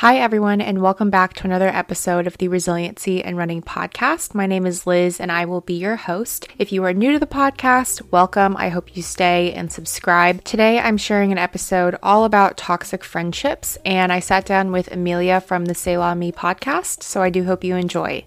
Hi, everyone, and welcome back to another episode of the Resiliency and Running podcast. My name is Liz, and I will be your host. If you are new to the podcast, welcome. I hope you stay and subscribe. Today, I'm sharing an episode all about toxic friendships, and I sat down with Amelia from the Say La Me podcast, so I do hope you enjoy.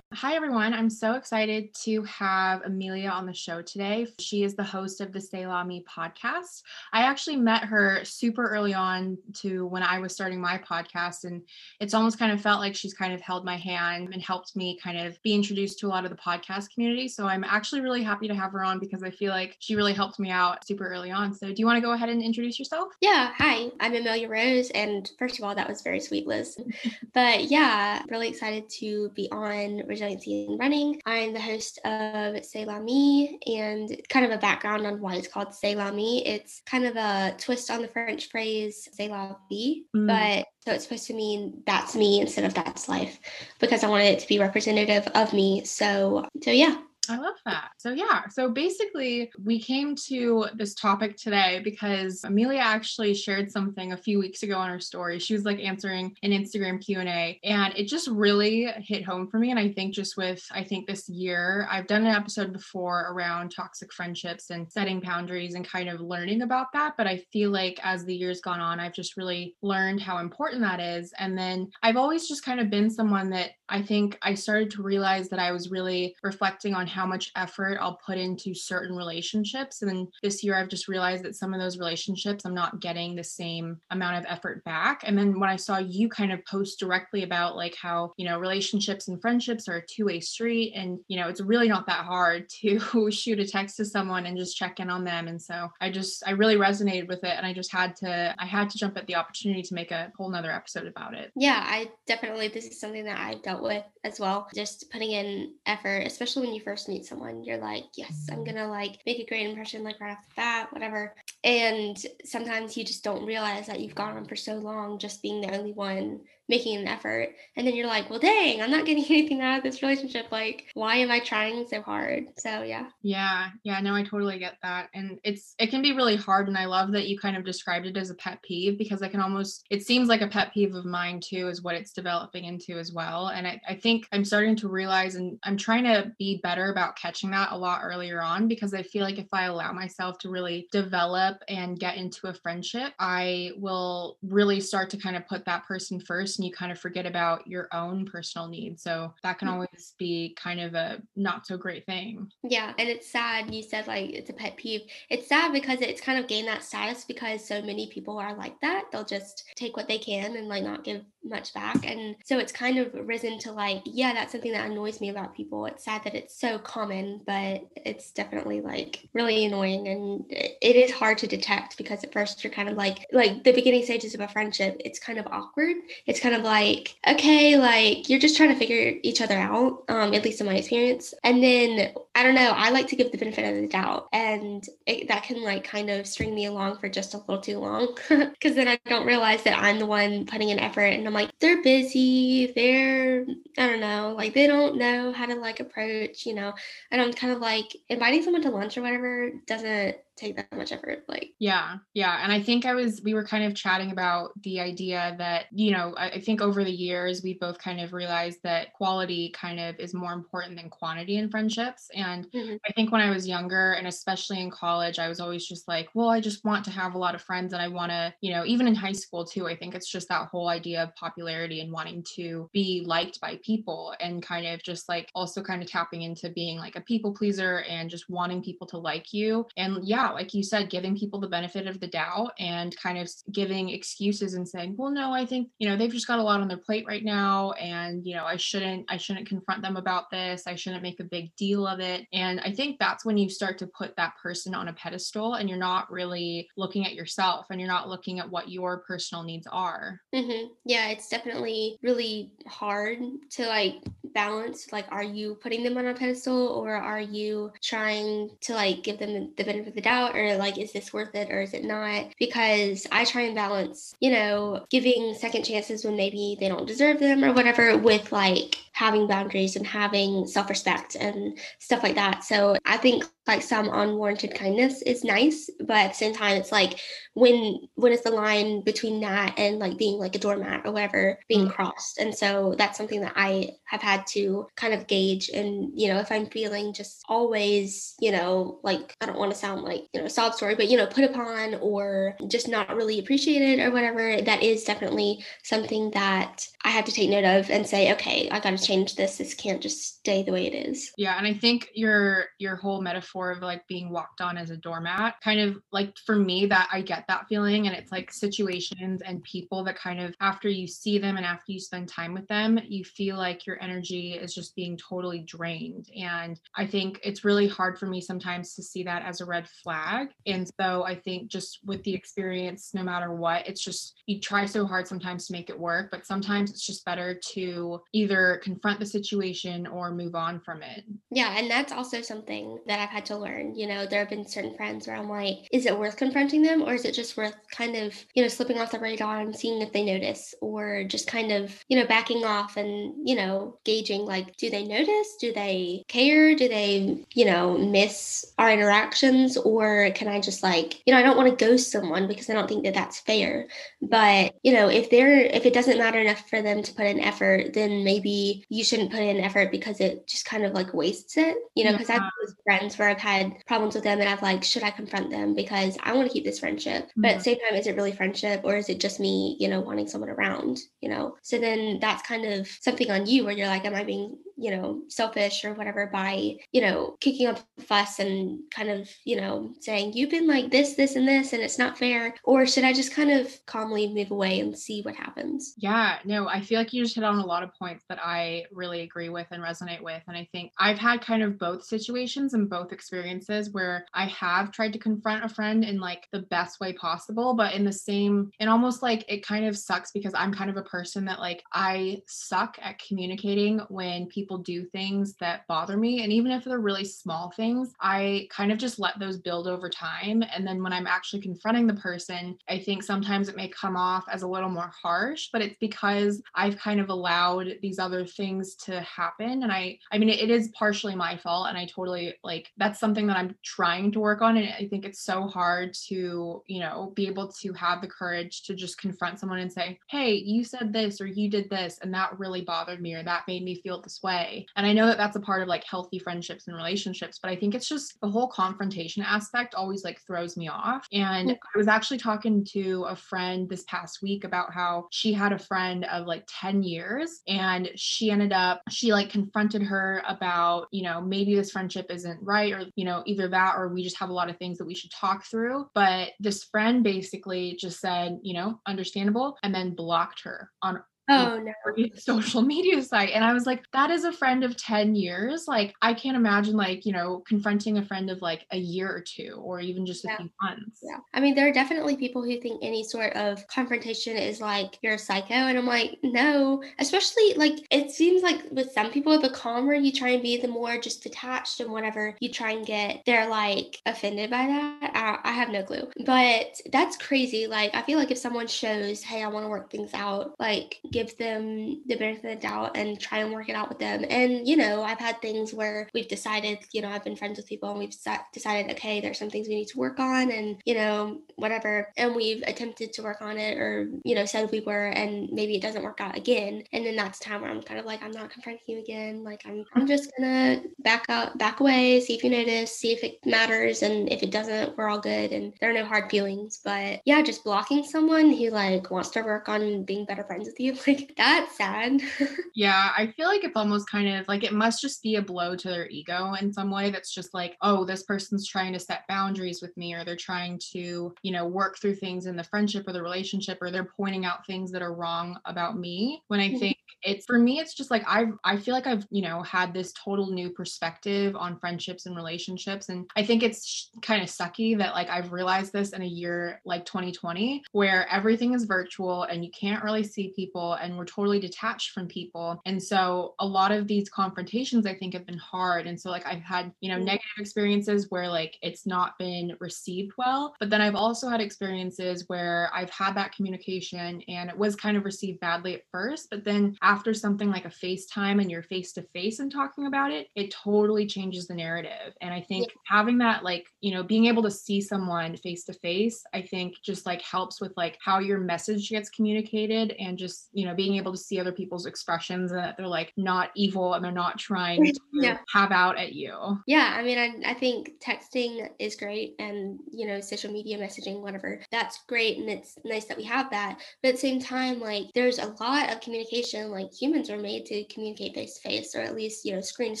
Hi, everyone. I'm so excited to have Amelia on the show today. She is the host of the Say La Me podcast. I actually met her super early on to when I was starting my podcast, and it's almost kind of felt like she's kind of held my hand and helped me kind of be introduced to a lot of the podcast community. So I'm actually really happy to have her on because I feel like she really helped me out super early on. So do you want to go ahead and introduce yourself? Yeah. Hi, I'm Amelia Rose. And first of all, that was very sweet, Liz. but yeah, really excited to be on Resiliency and Running. I'm the host of Say La Me and kind of a background on why it's called Say La Me. It's kind of a twist on the French phrase C'est la vie, mm. but so it's supposed to mean that's me instead of that's life because I wanted it to be representative of me. So, so yeah. I love that. So yeah, so basically we came to this topic today because Amelia actually shared something a few weeks ago on her story. She was like answering an Instagram Q&A and it just really hit home for me and I think just with I think this year I've done an episode before around toxic friendships and setting boundaries and kind of learning about that, but I feel like as the years gone on I've just really learned how important that is and then I've always just kind of been someone that I think I started to realize that I was really reflecting on how much effort I'll put into certain relationships. And this year, I've just realized that some of those relationships, I'm not getting the same amount of effort back. And then when I saw you kind of post directly about like how, you know, relationships and friendships are a two way street. And, you know, it's really not that hard to shoot a text to someone and just check in on them. And so I just, I really resonated with it. And I just had to, I had to jump at the opportunity to make a whole nother episode about it. Yeah, I definitely, this is something that I've dealt with as well. Just putting in effort, especially when you first meet someone, you're like, yes, I'm gonna like make a great impression, like right off the bat, whatever. And sometimes you just don't realize that you've gone on for so long just being the only one making an effort. And then you're like well dang i'm not getting anything out of this relationship. Like why am i trying so hard? So yeah. Yeah. Yeah no i totally get that. And it's it can be really hard and i love that you kind of described it as a pet peeve because i can almost it seems like a pet peeve of mine too is what it's developing into as well. And I, I think i'm starting to realize and i'm trying to be better about catching that a lot earlier on because i feel like if i allow myself to really develop and get into a friendship i will really start to kind of put that person first and you kind of forget about your own personal needs. So that can mm. always be kind of a not so great thing. Yeah. And it's sad. You said like it's a pet peeve. It's sad because it's kind of gained that status because so many people are like that. They'll just take what they can and like not give much back. And so it's kind of risen to like, yeah, that's something that annoys me about people. It's sad that it's so common, but it's definitely like really annoying and it is hard to detect because at first you're kind of like like the beginning stages of a friendship, it's kind of awkward. It's kind of like, okay, like you're just trying to figure each other out, um, at least in my experience. And then I don't know, I like to give the benefit of the doubt. And it, that can like kind of string me along for just a little too long because then I don't realize that I'm the one putting in effort and I'm like, they're busy, they're, I don't know, like they don't know how to like approach, you know. And I'm kind of like inviting someone to lunch or whatever doesn't take that much effort like yeah yeah and i think i was we were kind of chatting about the idea that you know I, I, think over the years we both kind of realized that quality kind of is more important than quantity in friendships and mm-hmm. i think when i was younger and especially in college i was always just like well i just want to have a lot of friends and i want to you know even in high school too i think it's just that whole idea of popularity and wanting to be liked by people and kind of just like also kind of tapping into being like a people pleaser and just wanting people to like you and yeah like you said, giving people the benefit of the doubt and kind of giving excuses and saying, well, no, I think, you know, they've just got a lot on their plate right now. And, you know, I shouldn't, I shouldn't confront them about this. I shouldn't make a big deal of it. And I think that's when you start to put that person on a pedestal and you're not really looking at yourself and you're not looking at what your personal needs are. Mm-hmm. Yeah, it's definitely really hard to like balance like are you putting them on a pedestal or are you trying to like give them the benefit of the doubt or like is this worth it or is it not? Because i try and balance you know giving second chances when maybe they don't deserve them or whatever with like having boundaries and having self respect and stuff like that. So I think like some unwarranted kindness is nice, but at the same time, it's like when when is the line between that and like being like a doormat or whatever being mm-hmm. crossed? And so that's something that I have had to kind of gauge. And you know, if I'm feeling just always, you know, like I don't want to sound like you know sob story, but you know, put upon or just not really appreciated or whatever, that is definitely something that I have to take note of and say, okay, I got to change this. This can't just stay the way it is. Yeah, and I think your your whole metaphor of like being walked on as a doormat, kind of like for me that I get that feeling, and it's like situations and people that kind of after you see them and after you spend time with them, you feel like your energy is just being totally drained. And I think it's really hard for me sometimes to see that as a red flag. And so I think just with the experience, no matter what, it's just you try so hard sometimes to make it work, but sometimes it's just better to either the situation or move on from it. Yeah. And that's also something that I've had to learn. You know, there have been certain friends where I'm like, is it worth confronting them or is it just worth kind of, you know, slipping off the radar and seeing if they notice or just kind of, you know, backing off and, you know, gauging like, do they notice? Do they care? Do they, you know, miss our interactions? Or can I just like, you know, I don't want to ghost someone because I don't think that that's fair. But, you know, if they're, if it doesn't matter enough for them to put in effort, then maybe you shouldn't put in effort because it just kind of like wastes it, you know, because yeah. I've friends where I've had problems with them and I've like, should I confront them because I want to keep this friendship? Mm-hmm. But at the same time, is it really friendship or is it just me, you know, wanting someone around, you know? So then that's kind of something on you where you're like, am I being you know, selfish or whatever by, you know, kicking up a fuss and kind of, you know, saying, you've been like this, this, and this, and it's not fair? Or should I just kind of calmly move away and see what happens? Yeah, no, I feel like you just hit on a lot of points that I really agree with and resonate with. And I think I've had kind of both situations and both experiences where I have tried to confront a friend in like the best way possible, but in the same, and almost like it kind of sucks because I'm kind of a person that like I suck at communicating when people people do things that bother me. And even if they're really small things, I kind of just let those build over time. And then when I'm actually confronting the person, I think sometimes it may come off as a little more harsh, but it's because I've kind of allowed these other things to happen. And I, I mean, it, it is partially my fault. And I totally like that's something that I'm trying to work on. And I think it's so hard to, you know, be able to have the courage to just confront someone and say, hey, you said this or you did this, and that really bothered me or that made me feel this way way. And I know that that's a part of like healthy friendships and relationships, but I think it's just the whole confrontation aspect always like throws me off. And I was actually talking to a friend this past week about how she had a friend of like 10 years and she ended up, she like confronted her about, you know, maybe this friendship isn't right or, you know, either that or we just have a lot of things that we should talk through. But this friend basically just said, you know, understandable, and then blocked her on Oh no. Social media site. And I was like, that is a friend of 10 years. Like, I can't imagine, like, you know, confronting a friend of like a year or two or even just a few months. Yeah. I mean, there are definitely people who think any sort of confrontation is like you're a psycho. And I'm like, no, especially like it seems like with some people, the calmer you try and be, the more just detached and whatever you try and get, they're like offended by that. I, I have no clue. But that's crazy. Like, I feel like if someone shows, hey, I want to work things out, like, give them the benefit of the doubt and try and work it out with them. And, you know, I've had things where we've decided, you know, I've been friends with people and we've decided, okay, there's some things we need to work on and, you know, whatever. And we've attempted to work on it or, you know, said we were, and maybe it doesn't work out again. And then that's time where I'm kind of like, I'm not confronting you again. Like, I'm, I'm just gonna back out, back away, see if you notice, see if it matters. And if it doesn't, we're all good. And there are no hard feelings. But yeah, just blocking someone who like wants to work on being better friends with you like that's sad. yeah, I feel like it's almost kind of like it must just be a blow to their ego in some way that's just like, oh, this person's trying to set boundaries with me or they're trying to, you know, work through things in the friendship or the relationship or they're pointing out things that are wrong about me when I mm-hmm. think it's for me it's just like I've I feel like I've, you know, had this total new perspective on friendships and relationships and I think it's sh- kind of sucky that like I've realized this in a year like 2020 where everything is virtual and you can't really see people and we're totally detached from people. And so a lot of these confrontations I think have been hard. And so like I've had, you know, mm. negative experiences where like it's not been received well, but then I've also had experiences where I've had that communication and it was kind of received badly at first, but then after something like a FaceTime and you're face to face and talking about it, it totally changes the narrative. And I think yeah. having that like, you know, being able to see someone face to face, I think just like helps with like how your message gets communicated and just, you know, being able to see other people's expressions and that they're like not evil and they're not trying to yeah. have out at you. Yeah. I mean, I, I think texting is great and, you know, social media messaging, whatever, that's great. And it's nice that we have that. But at the same time, like there's a lot of communication, like humans are made to communicate face to face or at least, you know, screen to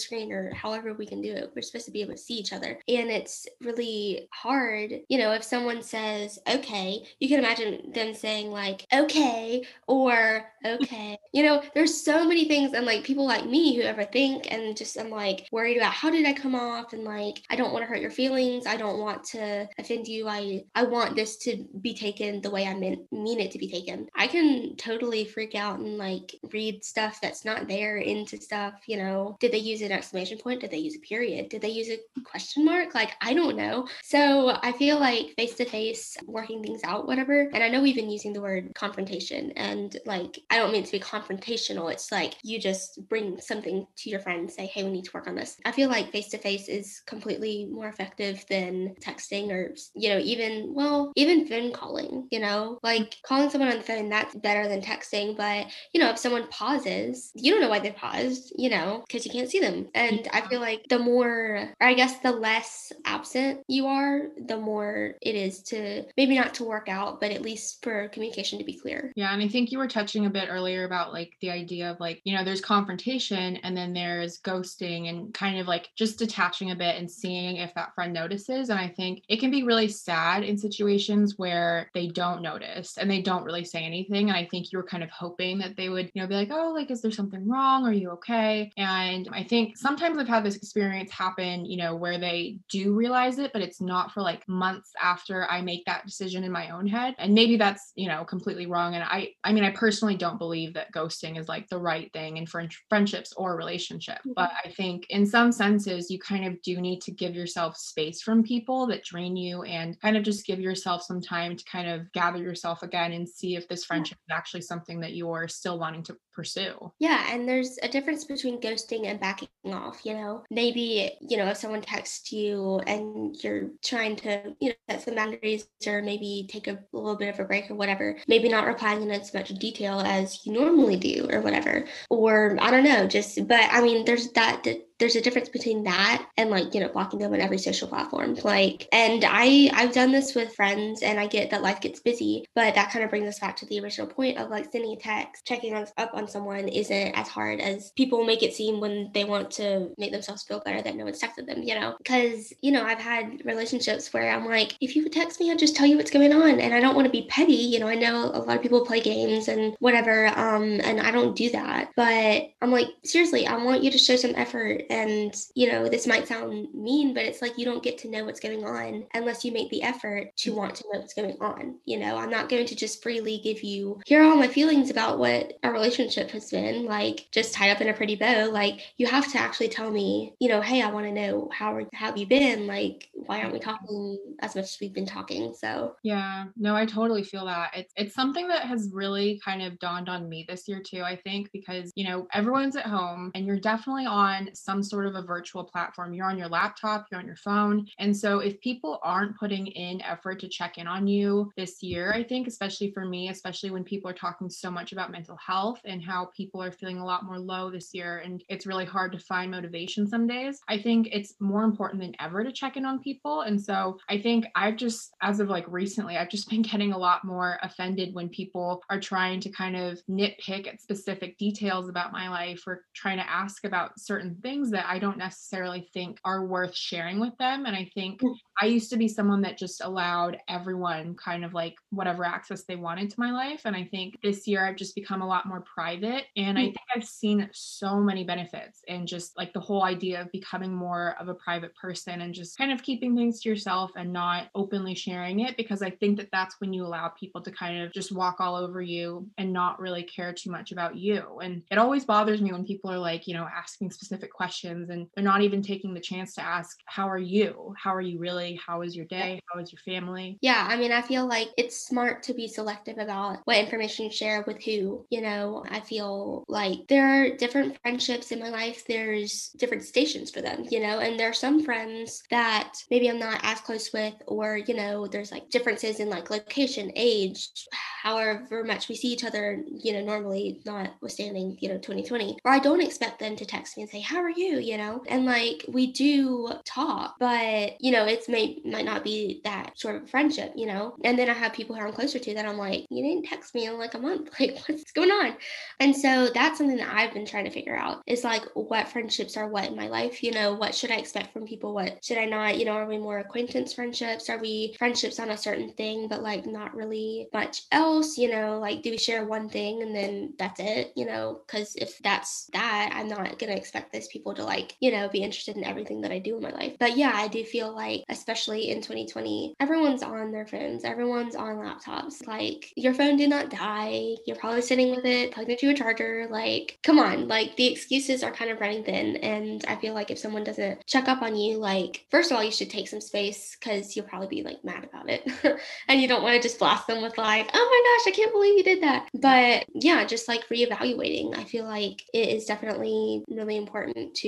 screen or however we can do it. We're supposed to be able to see each other. And it's really hard, you know, if someone says, okay, you can imagine them saying like, okay, or okay. You know, there's so many things and like people like me who ever think and just I'm like worried about how did I come off and like I don't want to hurt your feelings. I don't want to offend you. I I want this to be taken the way I meant mean it to be taken. I can totally freak out and like read stuff that's not there into stuff, you know. Did they use an exclamation point? Did they use a period? Did they use a question mark? Like I don't know. So I feel like face to face working things out, whatever. And I know we've been using the word confrontation and like I don't mean to be confrontational. It's like you just bring something to your friend and say, hey, we need to work on this. I feel like face to face is completely more effective than texting or, you know, even, well, even phone calling, you know, like calling someone on the phone, that's better than texting. But, you know, if someone pauses, you don't know why they paused, you know, because you can't see them. And I feel like the more, or I guess the less absent you are, the more it is to maybe not to work out, but at least for communication to be clear. Yeah. And I think you were touching a bit earlier about like the idea of like, you know, there's confrontation and then there's ghosting and kind of like just detaching a bit and seeing if that friend notices. And I think it can be really sad in situations where they don't notice and they don't really say anything. And I think you were kind of hoping that they would, you know, be like, oh, like, is there something wrong? Are you okay? And I think sometimes I've had this experience happen, you know, where they do realize it, but it's not for like months after I make that decision in my own head. And maybe that's, you know, completely wrong. And I, I mean, I personally don't believe that ghosting is like the right thing in friendships or relationship. Mm-hmm. But I think in some senses, you kind of do need to give yourself space from people that drain you and kind of just give yourself some time to kind of gather yourself again and see if this friendship is actually something that you're still wanting to pursue. Yeah. And there's a difference between ghosting and backing off, you know, maybe, you know, if someone texts you and you're trying to, you know, set some boundaries or maybe take a little bit of a break or whatever, maybe not replying in as much detail as you normally do or whatever. Or I don't know, just, but I mean, there's that there's a difference between that and like you know blocking them on every social platform like and i i've done this with friends and i get that life gets busy but that kind of brings us back to the original point of like sending a text checking up on someone isn't as hard as people make it seem when they want to make themselves feel better that no one's texted them you know? Because you know i've had relationships where i'm like if you would text me i'd just tell you what's going on and i don't want to be petty you know? I know a lot of people play games and whatever um and i don't do that but i'm like seriously i want you to show some effort and, you know, this might sound mean, but it's like you don't get to know what's going on unless you make the effort to want to know what's going on. You know, I'm not going to just freely give you, here are all my feelings about what our relationship has been, like just tied up in a pretty bow. Like, you have to actually tell me, you know, hey, I want to know how, how have you been? Like, why aren't we talking as much as we've been talking? So, yeah, no, I totally feel that. It's, it's something that has really kind of dawned on me this year too, I think, because, you know, everyone's at home and you're definitely on some sort of a virtual platform. You're on your laptop, you're on your phone. And so if people aren't putting in effort to check in on you this year, I think, especially for me, especially when people are talking so much about mental health and how people are feeling a lot more low this year, and it's really hard to find motivation some days, I think it's more important than ever to check in on people. And so I think I've just, as of like recently, I've just been getting a lot more offended when people are trying to kind of nitpick at specific details about my life or trying to ask about certain things things that I don't necessarily think are worth sharing with them. And I think mm. I used to be someone that just allowed everyone kind of like whatever access they wanted to my life. And I think this year I've just become a lot more private. And I mm. think I've seen so many benefits and just like the whole idea of becoming more of a private person and just kind of keeping things to yourself and not openly sharing it because I think that that's when you allow people to kind of just walk all over you and not really care too much about you. And it always bothers me when people are like, you know, asking specific questions and they're not even taking the chance to ask, How are you? How are you really? How is your day? How is your family? Yeah, I mean, I feel like it's smart to be selective about what information you share with who. You know, I feel like there are different friendships in my life, there's different stations for them, you know, and there are some friends that maybe I'm not as close with, or, you know, there's like differences in like location, age, however much we see each other, you know, normally, notwithstanding, you know, 2020, or I don't expect them to text me and say, How are you? You know, and like we do talk, but, you know, it's may might not be that sort of friendship, you know, and then I have people who I'm closer to that I'm like, You didn't text me in like a month. Like, what's going on? And so that's something that I've been trying to figure out is like what friendships are what in my life, you know, what should I expect from people? What should I not, you know, are we more acquaintance friendships? Are we friendships on a certain thing, but like not really much else, you know, like do we share one thing and then that's it, you know, because if that's that, I'm not going to expect those people to like, you know, be interested in everything that I do in my life. But yeah, I do feel like, especially in 2020, everyone's on their phones, everyone's on laptops. Like, your phone did not die. You're probably sitting with it plugged into a charger. Like, come on, like the excuses are kind of running thin. And I feel like if someone doesn't check up on you, like, first of all, you should take some space because you'll probably be like mad about it. and you don't want to just blast them with like, oh my gosh, I can't believe you did that. But yeah, just like reevaluating. I feel like it is definitely really important to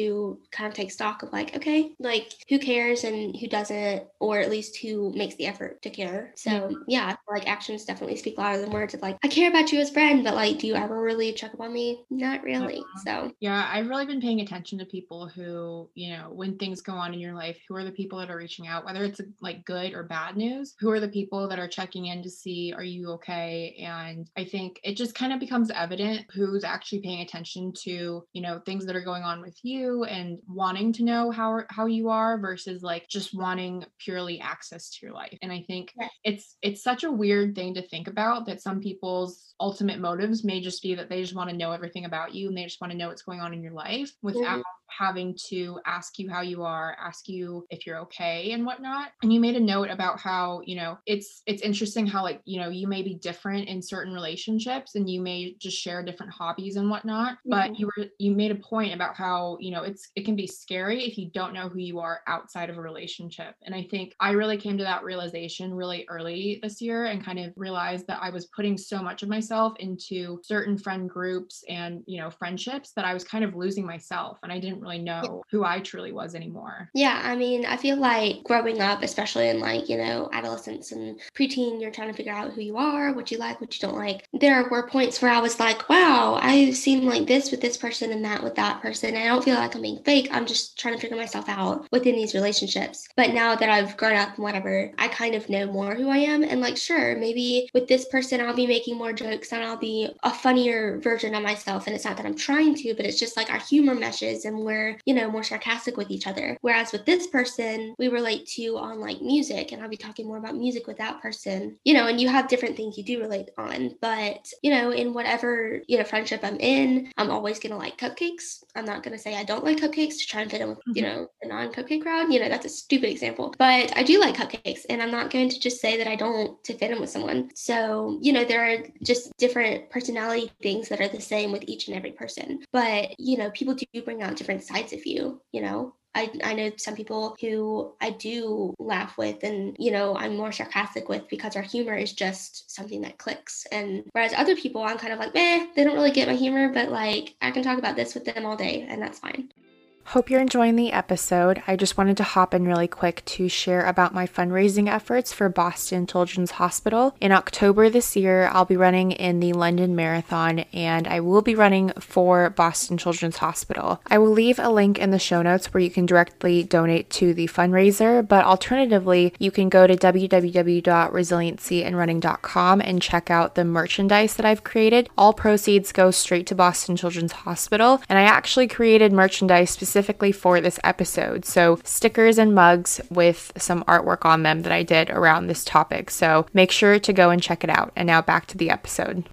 kind of take stock of like, okay, like who cares and who doesn't, or at least who makes the effort to care. So mm-hmm. yeah, like actions definitely speak louder than words of like, I care about you as friend, but like, do you ever really check up on me? Not really. Uh-huh. So yeah, I've really been paying attention to people who, you know, when things go on in your life, who are the people that are reaching out, whether it's like good or bad news, who are the people that are checking in to see, are you okay? And I think it just kind of becomes evident who's actually paying attention to, you know, things that are going on with you and wanting to know how how you are versus like just wanting purely access to your life. And I think yes. it's it's such a weird thing to think about that some people's ultimate motives may just be that they just want to know everything about you and they just want to know what's going on in your life without mm-hmm having to ask you how you are, ask you if you're okay and whatnot. And you made a note about how, you know, it's it's interesting how like, you know, you may be different in certain relationships and you may just share different hobbies and whatnot. Mm-hmm. But you were you made a point about how, you know, it's it can be scary if you don't know who you are outside of a relationship. And I think I really came to that realization really early this year and kind of realized that I was putting so much of myself into certain friend groups and, you know, friendships that I was kind of losing myself and I didn't didn't really know who I truly was anymore. Yeah, I mean, I feel like growing up, especially in like, you know, adolescence and preteen, you're trying to figure out who you are, what you like, what you don't like. There were points where I was like, wow, I seem like this with this person and that with that person. I don't feel like I'm being fake. I'm just trying to figure myself out within these relationships. But now that I've grown up and whatever, I kind of know more who I am. And like, sure, maybe with this person, I'll be making more jokes and I'll be a funnier version of myself. And it's not that I'm trying to, but it's just like our humor meshes and we're, you know, more sarcastic with each other. Whereas with this person, we relate to on like music, and I'll be talking more about music with that person, you know, and you have different things you do relate on. But, you know, in whatever, you know, friendship I'm in, I'm always going to like cupcakes. I'm not going to say I don't like cupcakes to try and fit in with, you mm-hmm. know, the non cupcake crowd. You know, that's a stupid example. But I do like cupcakes, and I'm not going to just say that I don't to fit in with someone. So, you know, there are just different personality things that are the same with each and every person. But, you know, people do bring out different sides of you, you know? I, I know some people who I do laugh with and, you know, I'm more sarcastic with because our humor is just something that clicks. And whereas other people, I'm kind of like, eh, they don't really get my humor, but like I can talk about this with them all day and that's fine. Hope you're enjoying the episode. I just wanted to hop in really quick to share about my fundraising efforts for Boston Children's Hospital. In October this year, I'll be running in the London Marathon and I will be running for Boston Children's Hospital. I will leave a link in the show notes where you can directly donate to the fundraiser, but alternatively, you can go to www.resiliencyandrunning.com and check out the merchandise that I've created. All proceeds go straight to Boston Children's Hospital, and I actually created merchandise specifically specifically for this episode. So, stickers and mugs with some artwork on them that I did around this topic. So, make sure to go and check it out. And now back to the episode.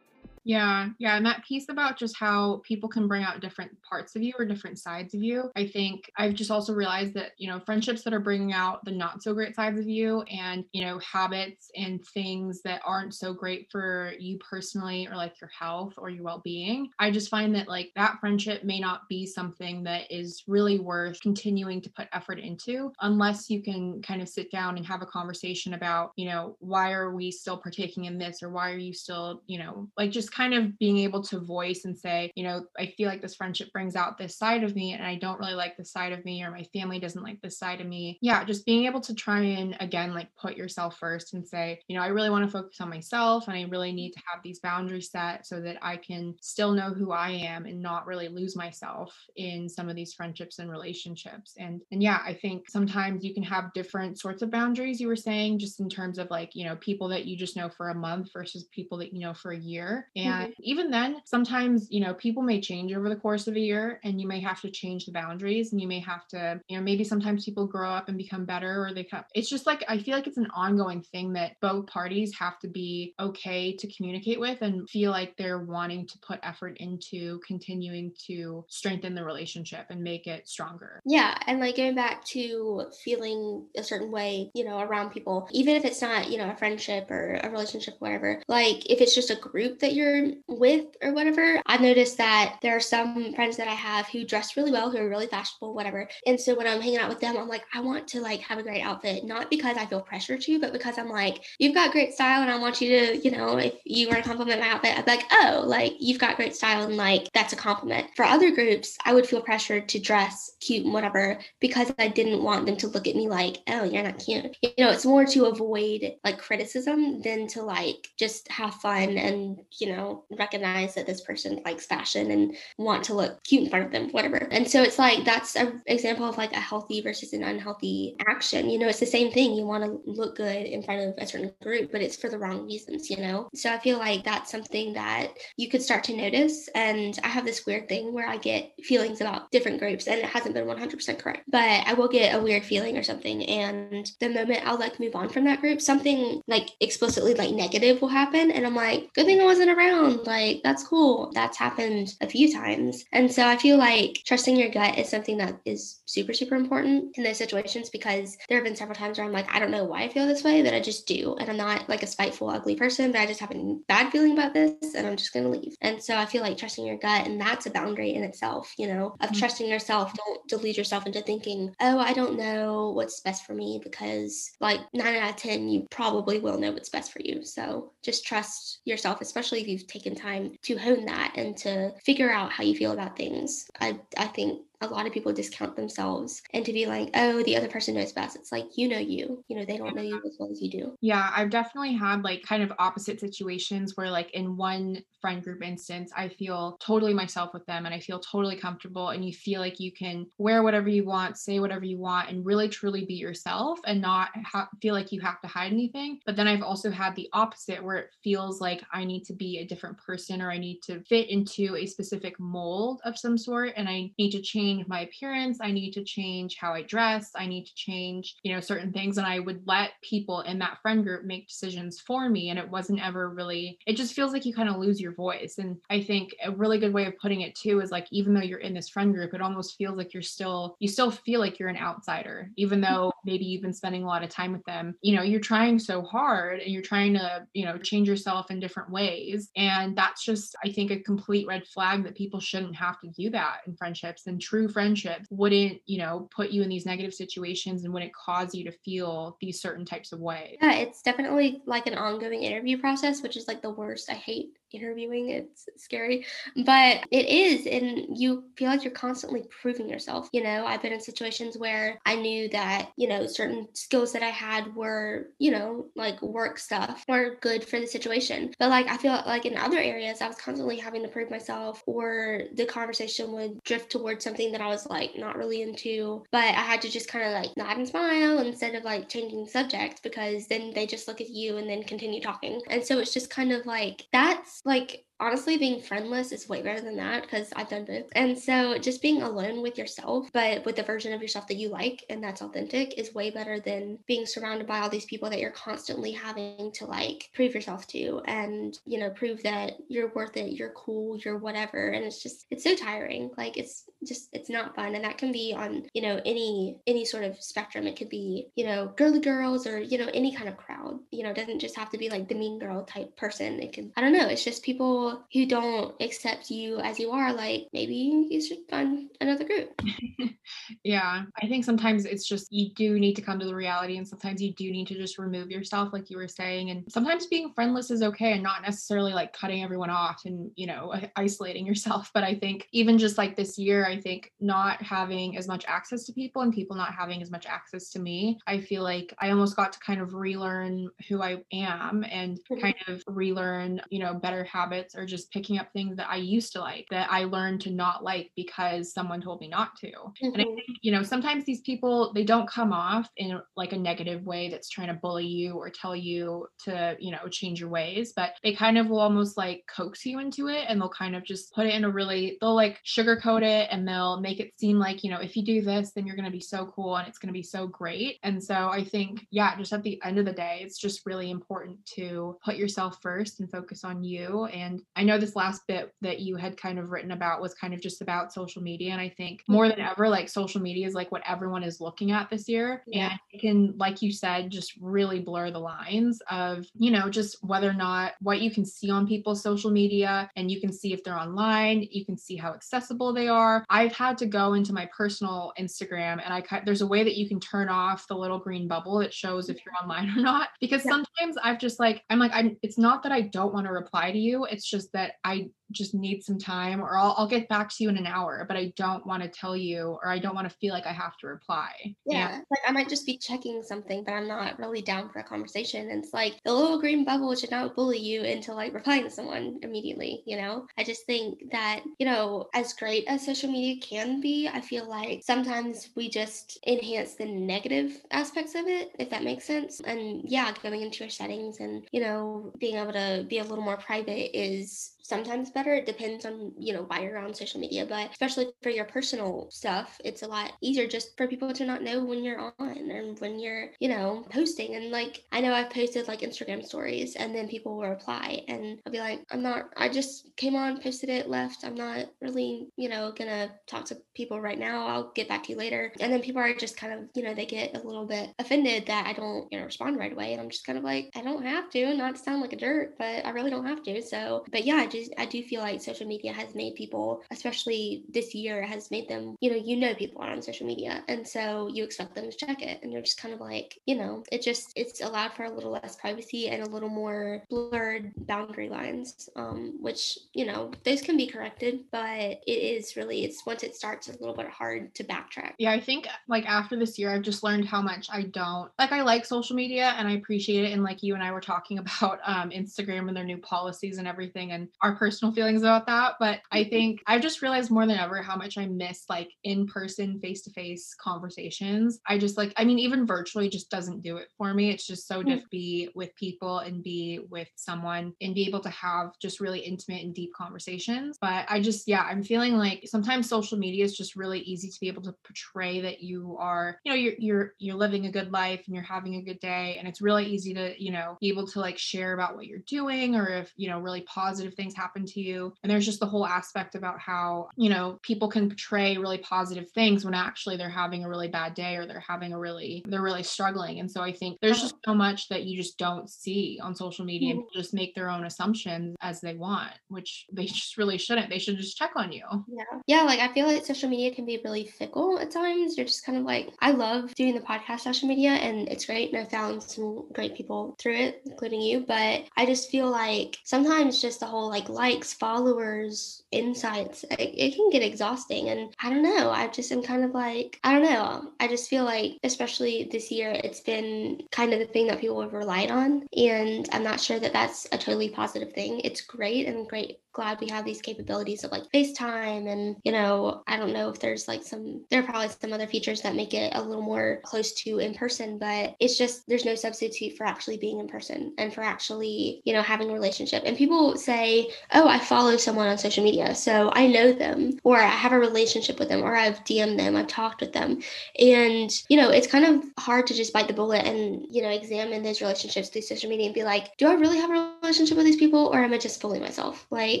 Yeah, yeah. And that piece about just how people can bring out different parts of you or different sides of you. I think I've just also realized that, you know, friendships that are bringing out the not so great sides of you and, you know, habits and things that aren't so great for you personally or like your health or your well being. I just find that like that friendship may not be something that is really worth continuing to put effort into unless you can kind of sit down and have a conversation about, you know, why are we still partaking in this or why are you still, you know, like just kind of being able to voice and say, you know, I feel like this friendship brings out this side of me and I don't really like this side of me or my family doesn't like this side of me. Yeah, just being able to try and again like put yourself first and say, you know, I really want to focus on myself and I really need to have these boundaries set so that I can still know who I am and not really lose myself in some of these friendships and relationships. And and yeah, I think sometimes you can have different sorts of boundaries you were saying just in terms of like, you know, people that you just know for a month versus people that you know for a year. And mm-hmm. even then, sometimes, you know, people may change over the course of a year and you may have to change the boundaries and you may have to, you know, maybe sometimes people grow up and become better or they come. It's just like, I feel like it's an ongoing thing that both parties have to be okay to communicate with and feel like they're wanting to put effort into continuing to strengthen the relationship and make it stronger. Yeah. And like going back to feeling a certain way, you know, around people, even if it's not, you know, a friendship or a relationship, whatever, like if it's just a group that you're with or whatever, I've noticed that there are some friends that I have who dress really well, who are really fashionable, whatever. And so when I'm hanging out with them, I'm like, I want to like have a great outfit, not because I feel pressure to, but because I'm like, you've got great style and I want you to, you know, if you want to compliment my outfit, I'd be like, oh, like you've got great style and like that's a compliment. For other groups, I would feel pressured to dress cute and whatever because I didn't want them to look at me like, oh, you're not cute. You know, it's more to avoid like criticism than to like just have fun and, you know, recognize that this person likes fashion and want to look cute in front of them, whatever. And so it's like that's an example of like a healthy versus an unhealthy action. You know, it's the same thing. You want to look good in front of a certain group, but it's for the wrong reasons, you know? So I feel like that's something that you could start to notice. And I have this weird thing where I get feelings about different groups and it hasn't been 100% correct, but I will get a weird feeling or something. And the moment I'll like move on from that group, something like explicitly like negative will happen. And I'm like, good thing I wasn't around around. Like, that's cool. That's happened a few times. And so I feel like trusting your gut is something that is super, super important in those situations because there have been several times where I'm like, I don't know why I feel this way, but I just do. And I'm not like a spiteful, ugly person, but I just have a bad feeling about this and I'm just going to leave. And so I feel like trusting your gut, and that's a boundary in itself, you know, of mm-hmm. trusting yourself. Don't delude yourself into thinking, oh, I don't know what's best for me because like nine out of 10, you probably will know what's best for you. So just trust yourself, especially if you've taken time to hone that and to figure out how you feel about things. I, I think a lot of people discount themselves and to be like, oh, the other person knows best. It's like, you know, you, you know, they don't know you as well as you do. Yeah, I've definitely had like kind of opposite situations where, like, in one friend group instance, I feel totally myself with them and I feel totally comfortable. And you feel like you can wear whatever you want, say whatever you want, and really truly be yourself and not ha- feel like you have to hide anything. But then I've also had the opposite where it feels like I need to be a different person or I need to fit into a specific mold of some sort and I need to change change my appearance. I need to change how I dress. I need to change, you know, certain things. And I would let people in that friend group make decisions for me. And it wasn't ever really, it just feels like you kind of lose your voice. And I think a really good way of putting it too is like, even though you're in this friend group, it almost feels like you're still, you still feel like you're an outsider, even mm-hmm. though maybe you've been spending a lot of time with them. You know, you're trying so hard and you're trying to, you know, change yourself in different ways. And that's just, I think, a complete red flag that people shouldn't have to do that in friendships. And true true friendship wouldn't, you know, put you in these negative situations and wouldn't cause you to feel these certain types of ways. Yeah, it's definitely like an ongoing interview process, which is like the worst. I hate interviewing. It's scary, but it is. And you feel like you're constantly proving yourself. You know, I've been in situations where I knew that, you know, certain skills that I had were, you know, like work stuff were good for the situation. But like, I feel like in other areas, I was constantly having to prove myself, or the conversation would drift towards something that I was like not really into. But I had to just kind of like nod and smile instead of like changing the subject because then they just look at you and then continue talking. And so it's just kind of like that's like honestly, being friendless is way better than that because I've done both. And so just being alone with yourself, but with the version of yourself that you like and that's authentic is way better than being surrounded by all these people that you're constantly having to like prove yourself to and, you know, prove that you're worth it, you're cool, you're whatever. And it's just, it's so tiring. Like it's just, it's not fun. And that can be on, you know, any, any sort of spectrum. It could be, you know, girly girls or, you know, any kind of crowd, you know, it doesn't just have to be like the mean girl type person. It can, I don't know. It's just people who don't accept you as you are. Like maybe you should find another group. yeah. I think sometimes it's just, you do need to come to the reality and sometimes you do need to just remove yourself, like you were saying. And sometimes being friendless is okay and not necessarily like cutting everyone off and, you know, isolating yourself. But I think even just like this year, I think not having as much access to people and people not having as much access to me, I feel like I almost got to kind of relearn who I am and mm-hmm. kind of relearn, you know, better habits or just picking up things that I used to like that I learned to not like because someone told me not to. Mm-hmm. And I mm-hmm. think, you know, sometimes these people, they don't come off in like a negative way that's trying to bully you or tell you to, you know, change your ways, but they kind of will almost like coax you into it and they'll kind of just put it in a really, they'll like sugarcoat it and they'll make it seem like, you know, if you do this, then you're going to be so cool and it's going to be so great. And so I think, yeah, just at the end of the day, it's just really important to put yourself first and focus on you. And I know this last bit that you had kind of written about was kind of just about social media. And I think mm-hmm. more than ever, like social media is like what everyone is looking at this year. Yeah. And it can, like you said, just really blur the lines of, you know, just whether or not what you can see on people's social media and you can see if they're online, you can see how accessible they are. I've had to go into my personal Instagram and I cut, there's a way that you can turn off the little green bubble that shows if mm-hmm. you're online or not because yeah. sometimes I've just like I'm like I'm it's not that I don't want to reply to you, it's just that I just need some time or I'll, I'll get back to you in an hour but i don't want to tell you or i don't want to feel like i have to reply yeah like i might just be checking something but i'm not really down for a conversation and it's like the little green bubble should not bully you into like replying to someone immediately you know? I just think that you know as great as social media can be i feel like sometimes we just enhance the negative aspects of it if that makes sense and yeah going into your settings and you know being able to be a little more private is sometimes better. It depends on, you know, why you're on social media, but especially for your personal stuff, it's a lot easier just for people to not know when you're on and when you're, you know, posting. And like, I know I've posted like Instagram stories and then people will reply and I'll be like, I'm not, I just came on, posted it, left. I'm not really, you know, gonna talk to people right now. I'll get back to you later. And then people are just kind of, you know, they get a little bit offended that I don't, you know, respond right away. And I'm just kind of like, I don't have to, not to sound like a jerk, but I really don't have to. So, but yeah, just I do feel like social media has made people, especially this year, has made them, you know, you know people are on social media. And so you expect them to check it. And you're just kind of like, you know, it just it's allowed for a little less privacy and a little more blurred boundary lines. Um, which, you know, those can be corrected, but it is really it's once it starts a little bit hard to backtrack. Yeah, I think like after this year I've just learned how much I don't like I like social media and I appreciate it. And like you and I were talking about um Instagram and their new policies and everything and our personal feelings about that. But I think I've just realized more than ever how much I miss like in person, face to face conversations. I just like, I mean, even virtually just doesn't do it for me. It's just so mm-hmm. different to be with people and be with someone and be able to have just really intimate and deep conversations. But I just, yeah, I'm feeling like sometimes social media is just really easy to be able to portray that you are, you know, you're you're you're living a good life and you're having a good day. And it's really easy to, you know, be able to like share about what you're doing or if, you know, really positive things happen to you. And there's just the whole aspect about how, you know, people can portray really positive things when actually they're having a really bad day or they're having a really, they're really struggling. And so I think there's just so much that you just don't see on social media mm-hmm. and just make their own assumptions as they want, which they just really shouldn't. They should just check on you. Yeah. Yeah. Like I feel like social media can be really fickle at times. You're just kind of like, I love doing the podcast social media and it's great. And I found some great people through it, including you. But I just feel like sometimes just the whole like likes, followers, insights, it, it can get exhausting. And I don't know. I just am kind of like, I don't know. I just feel like, especially this year, it's been kind of the thing that people have relied on. And I'm not sure that that's a totally positive thing. It's great and great glad we have these capabilities of like FaceTime and, you know, I don't know if there's like some, there are probably some other features that make it a little more close to in person, but it's just, there's no substitute for actually being in person and for actually, you know, having a relationship. And people say, oh, I follow someone on social media, so I know them, or I have a relationship with them, or I've DM'd them, I've talked with them. And, you know, it's kind of hard to just bite the bullet and, you know, examine those relationships through social media and be like, do I really have a relationship with these people, or am I just fooling myself? Like,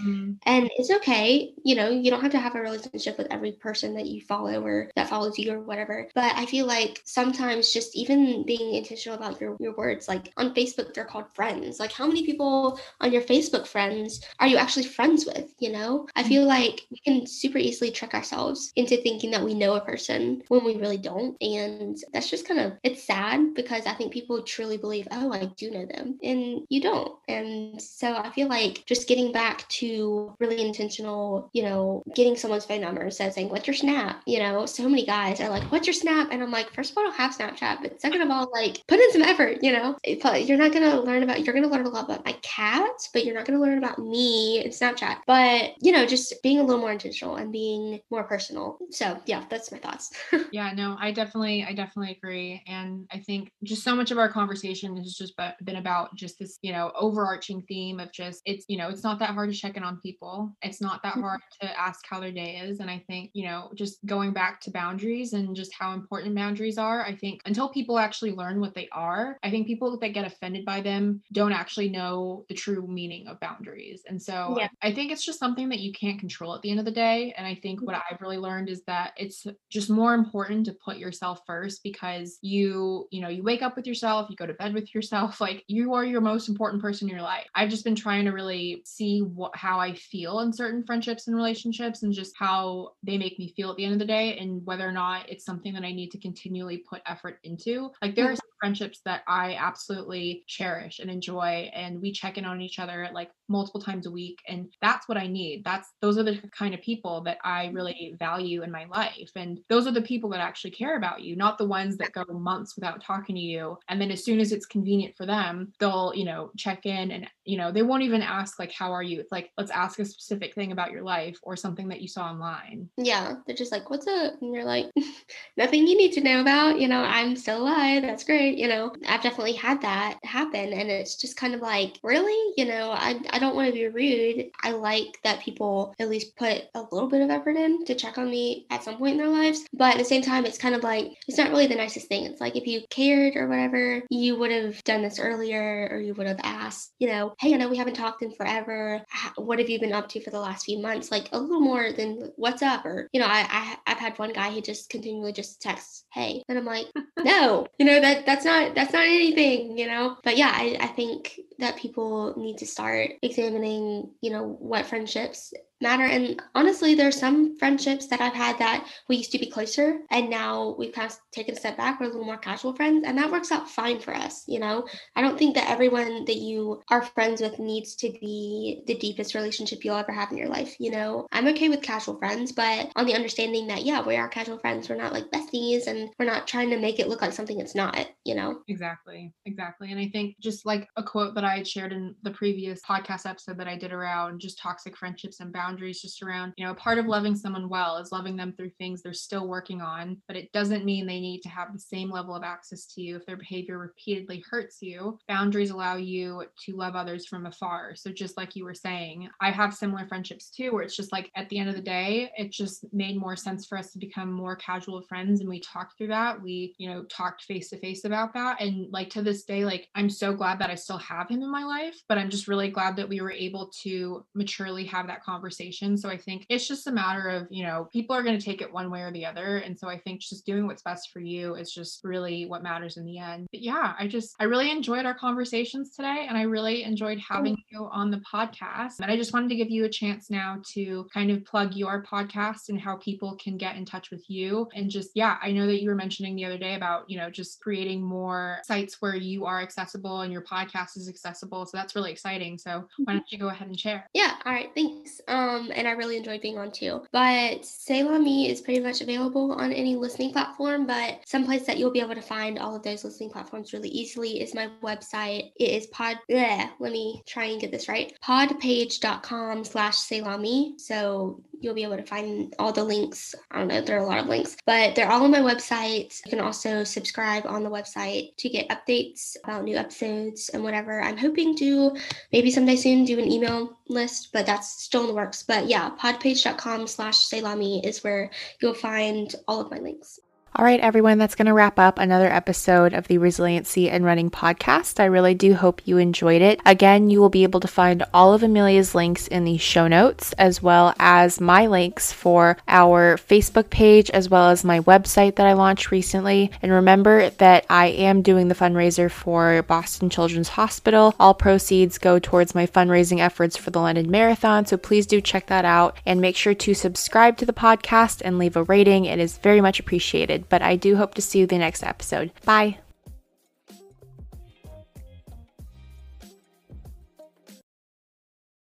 mm. and it's okay, you know, you don't have to have a relationship with every person that you follow or that follows you or whatever. But I feel like sometimes just even being intentional about your, your words, like on Facebook, they're called friends. Like, how many people on your Facebook friends are you actually friends with? You know, I feel like we can super easily trick ourselves into thinking that we know a person when we really don't. And that's just kind of, it's sad because I think people truly believe, oh, I do know them. And you don't. And so I feel like just getting back to really intentional, you know, getting someone's phone number and saying, what's your snap? You know, so many guys are like, what's your snap? And I'm like, first of all, I don't have Snapchat, but second of all, like, put in some effort, you know? You're not going to learn about, you're going to learn a lot about my cats, but you're not going to learn about me in Snapchat. But, you know, just being a little more intentional and being more personal. So, yeah, that's my thoughts. yeah, no, I definitely, I definitely agree. And I think just so much of our conversation has just been about just this, you know, overarching theme of just, it's, you know, it's not that hard to check in on people. It's not that mm-hmm. hard to ask how their day is. And I think, you know, just going back to boundaries and just how important boundaries are, I think until people actually learn what they are, I think people that get offended by them don't actually know the true meaning of boundaries. And so yeah. I think it's just something that you can't control at the end of the day. And I think what mm-hmm. I've really learned is that it's just more important to put yourself first because you, you know, you wake up with yourself, you go to bed with yourself, like you are your most important person in your life. I've just been trying to really see what how I feel in certain friendships and relationships and just how they make me feel at the end of the day and whether or not it's something that I need to continually put effort into. Like there are mm-hmm. some friendships that I absolutely cherish and enjoy and we check in on each other like multiple times a week and that's what I need. That's those are the kind of people that I mm-hmm. really value in my life and those are the people that actually care about you, not the ones that go months without talking to you and then as soon as it's convenient for them, they'll, you know, check in and you know, they won't even ask like how are you? It's like let's ask a specific thing about your life or something that you saw online. Yeah, they're just like what's up? And you're like nothing you need to know about, you know, I'm still alive. That's great, you know. I've definitely had that happen and it's just kind of like, really? You know, I I don't want to be rude. I like that people at least put a little bit of effort in to check on me at some point in their lives. But at the same time, it's kind of like, it's not really the nicest thing. It's like if you cared or whatever, you would have done this earlier or you would have asked, you know, hey, I know we haven't talked in forever. What have you been up to for the last few months? Like a little more than what's up. Or, you know, I, I I've had one guy who just continually just texts, hey. And I'm like, no, you know, that that's not that's not anything, you know. But yeah, I, I think that people need to start examining, you know, what friendships matter. And honestly, there's some friendships that I've had that we used to be closer and now we've kind of taken a step back. We're a little more casual friends and that works out fine for us. You know, I don't think that everyone that you are friends with needs to be the deepest relationship you'll ever have in your life. You know, I'm okay with casual friends, but on the understanding that, yeah, we are casual friends. We're not like besties and we're not trying to make it look like something it's not, you know? Exactly. Exactly. And I think just like a quote that I had shared in the previous podcast episode that I did around just toxic friendships and boundaries boundaries just around, you know, a part of loving someone well is loving them through things they're still working on, but it doesn't mean they need to have the same level of access to you if their behavior repeatedly hurts you. Boundaries allow you to love others from afar. So just like you were saying, I have similar friendships too, where it's just like at the end of the day, it just made more sense for us to become more casual friends and we talked through that. We, you know, talked face to face about that. And like to this day, like I'm so glad that I still have him in my life, but I'm just really glad that we were able to maturely have that conversation conversation. So I think it's just a matter of, you know, people are going to take it one way or the other. And so I think just doing what's best for you is just really what matters in the end. But yeah, I just, I really enjoyed our conversations today and I really enjoyed having you on the podcast. And I just wanted to give you a chance now to kind of plug your podcast and how people can get in touch with you. And just, yeah, I know that you were mentioning the other day about, you know, just creating more sites where you are accessible and your podcast is accessible. So that's really exciting. So why don't you go ahead and share? Yeah. All right. Thanks. Um, Um, and I really enjoyed being on too. But Say La Me is pretty much available on any listening platform, but some place that you'll be able to find all of those listening platforms really easily is my website. It is pod bleh, let me try and get this right. podpage.com slash Say La Me. So you'll be able to find all the links. I don't know, there are a lot of links, but they're all on my website. You can also subscribe on the website to get updates about new episodes and whatever. I'm hoping to maybe someday soon do an email list, but that's still in the works. But yeah, podpage.com slash Saylami is where you'll find all of my links. All right, everyone, that's going to wrap up another episode of the Resiliency and Running podcast. I really do hope you enjoyed it. Again, you will be able to find all of Amelia's links in the show notes, as well as my links for our Facebook page, as well as my website that I launched recently. And remember that I am doing the fundraiser for Boston Children's Hospital. All proceeds go towards my fundraising efforts for the London Marathon. So please do check that out and make sure to subscribe to the podcast and leave a rating. It is very much appreciated but I do hope to see you the next episode. Bye.